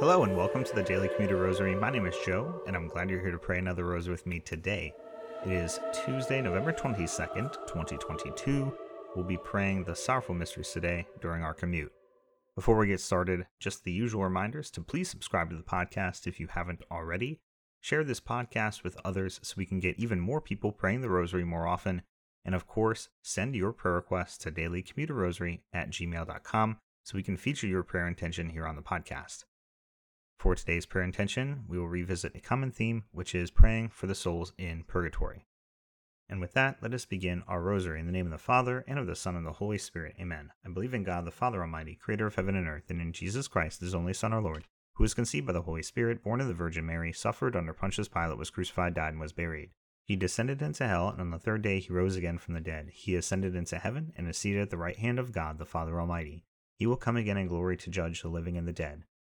Hello and welcome to the Daily Commuter Rosary. My name is Joe, and I'm glad you're here to pray another rosary with me today. It is Tuesday, November 22nd, 2022. We'll be praying the Sorrowful Mysteries today during our commute. Before we get started, just the usual reminders to please subscribe to the podcast if you haven't already. Share this podcast with others so we can get even more people praying the rosary more often. And of course, send your prayer requests to dailycommuterrosary at gmail.com so we can feature your prayer intention here on the podcast. For today's prayer intention, we will revisit a common theme, which is praying for the souls in purgatory. And with that, let us begin our rosary in the name of the Father, and of the Son, and of the Holy Spirit. Amen. I believe in God, the Father Almighty, creator of heaven and earth, and in Jesus Christ, his only Son, our Lord, who was conceived by the Holy Spirit, born of the Virgin Mary, suffered under Pontius Pilate, was crucified, died, and was buried. He descended into hell, and on the third day he rose again from the dead. He ascended into heaven, and is seated at the right hand of God, the Father Almighty. He will come again in glory to judge the living and the dead.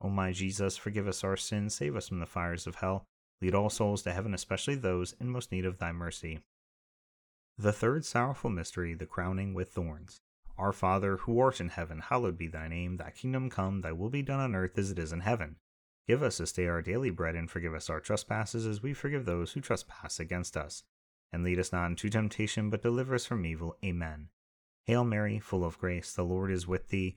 O my Jesus, forgive us our sins, save us from the fires of hell, lead all souls to heaven, especially those in most need of thy mercy. The third sorrowful mystery, the crowning with thorns. Our Father, who art in heaven, hallowed be thy name. Thy kingdom come, thy will be done on earth as it is in heaven. Give us this day our daily bread, and forgive us our trespasses, as we forgive those who trespass against us. And lead us not into temptation, but deliver us from evil. Amen. Hail Mary, full of grace, the Lord is with thee.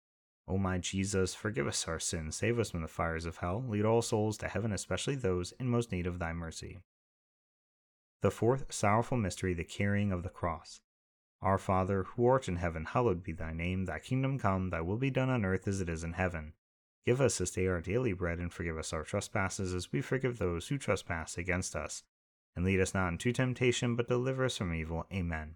O my Jesus, forgive us our sins, save us from the fires of hell, lead all souls to heaven, especially those in most need of thy mercy. The fourth sorrowful mystery, the carrying of the cross. Our Father, who art in heaven, hallowed be thy name. Thy kingdom come, thy will be done on earth as it is in heaven. Give us this day our daily bread, and forgive us our trespasses, as we forgive those who trespass against us. And lead us not into temptation, but deliver us from evil. Amen.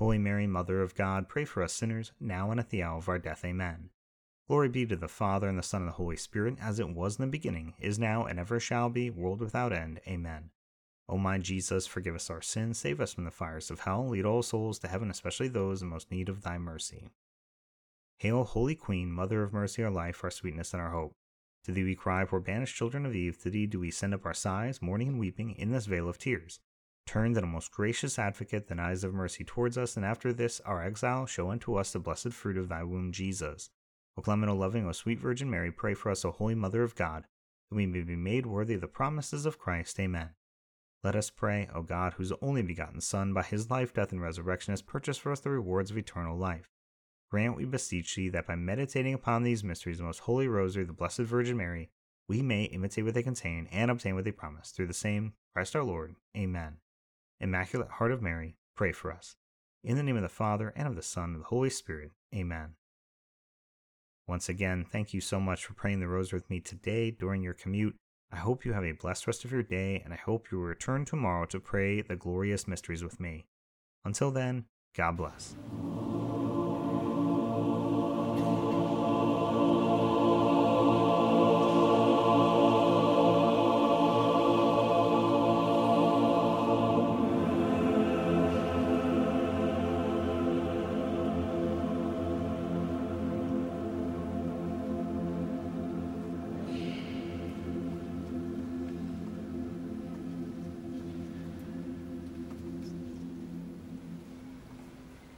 Holy Mary, Mother of God, pray for us sinners, now and at the hour of our death. Amen. Glory be to the Father, and the Son, and the Holy Spirit, as it was in the beginning, is now, and ever shall be, world without end. Amen. O my Jesus, forgive us our sins, save us from the fires of hell, lead all souls to heaven, especially those in most need of thy mercy. Hail, Holy Queen, Mother of mercy, our life, our sweetness, and our hope. To thee we cry, poor banished children of Eve, to thee do we send up our sighs, mourning and weeping, in this vale of tears. Turn then, a most gracious advocate, thine eyes of mercy towards us, and after this our exile, show unto us the blessed fruit of thy womb, Jesus. O clement, O loving, O sweet Virgin Mary, pray for us, O holy Mother of God, that we may be made worthy of the promises of Christ. Amen. Let us pray, O God, whose only begotten Son, by his life, death, and resurrection, has purchased for us the rewards of eternal life. Grant, we beseech thee, that by meditating upon these mysteries, the most holy rosary the Blessed Virgin Mary, we may imitate what they contain and obtain what they promise, through the same Christ our Lord. Amen. Immaculate Heart of Mary, pray for us. In the name of the Father, and of the Son, and of the Holy Spirit. Amen. Once again, thank you so much for praying the rosary with me today during your commute. I hope you have a blessed rest of your day, and I hope you will return tomorrow to pray the glorious mysteries with me. Until then, God bless.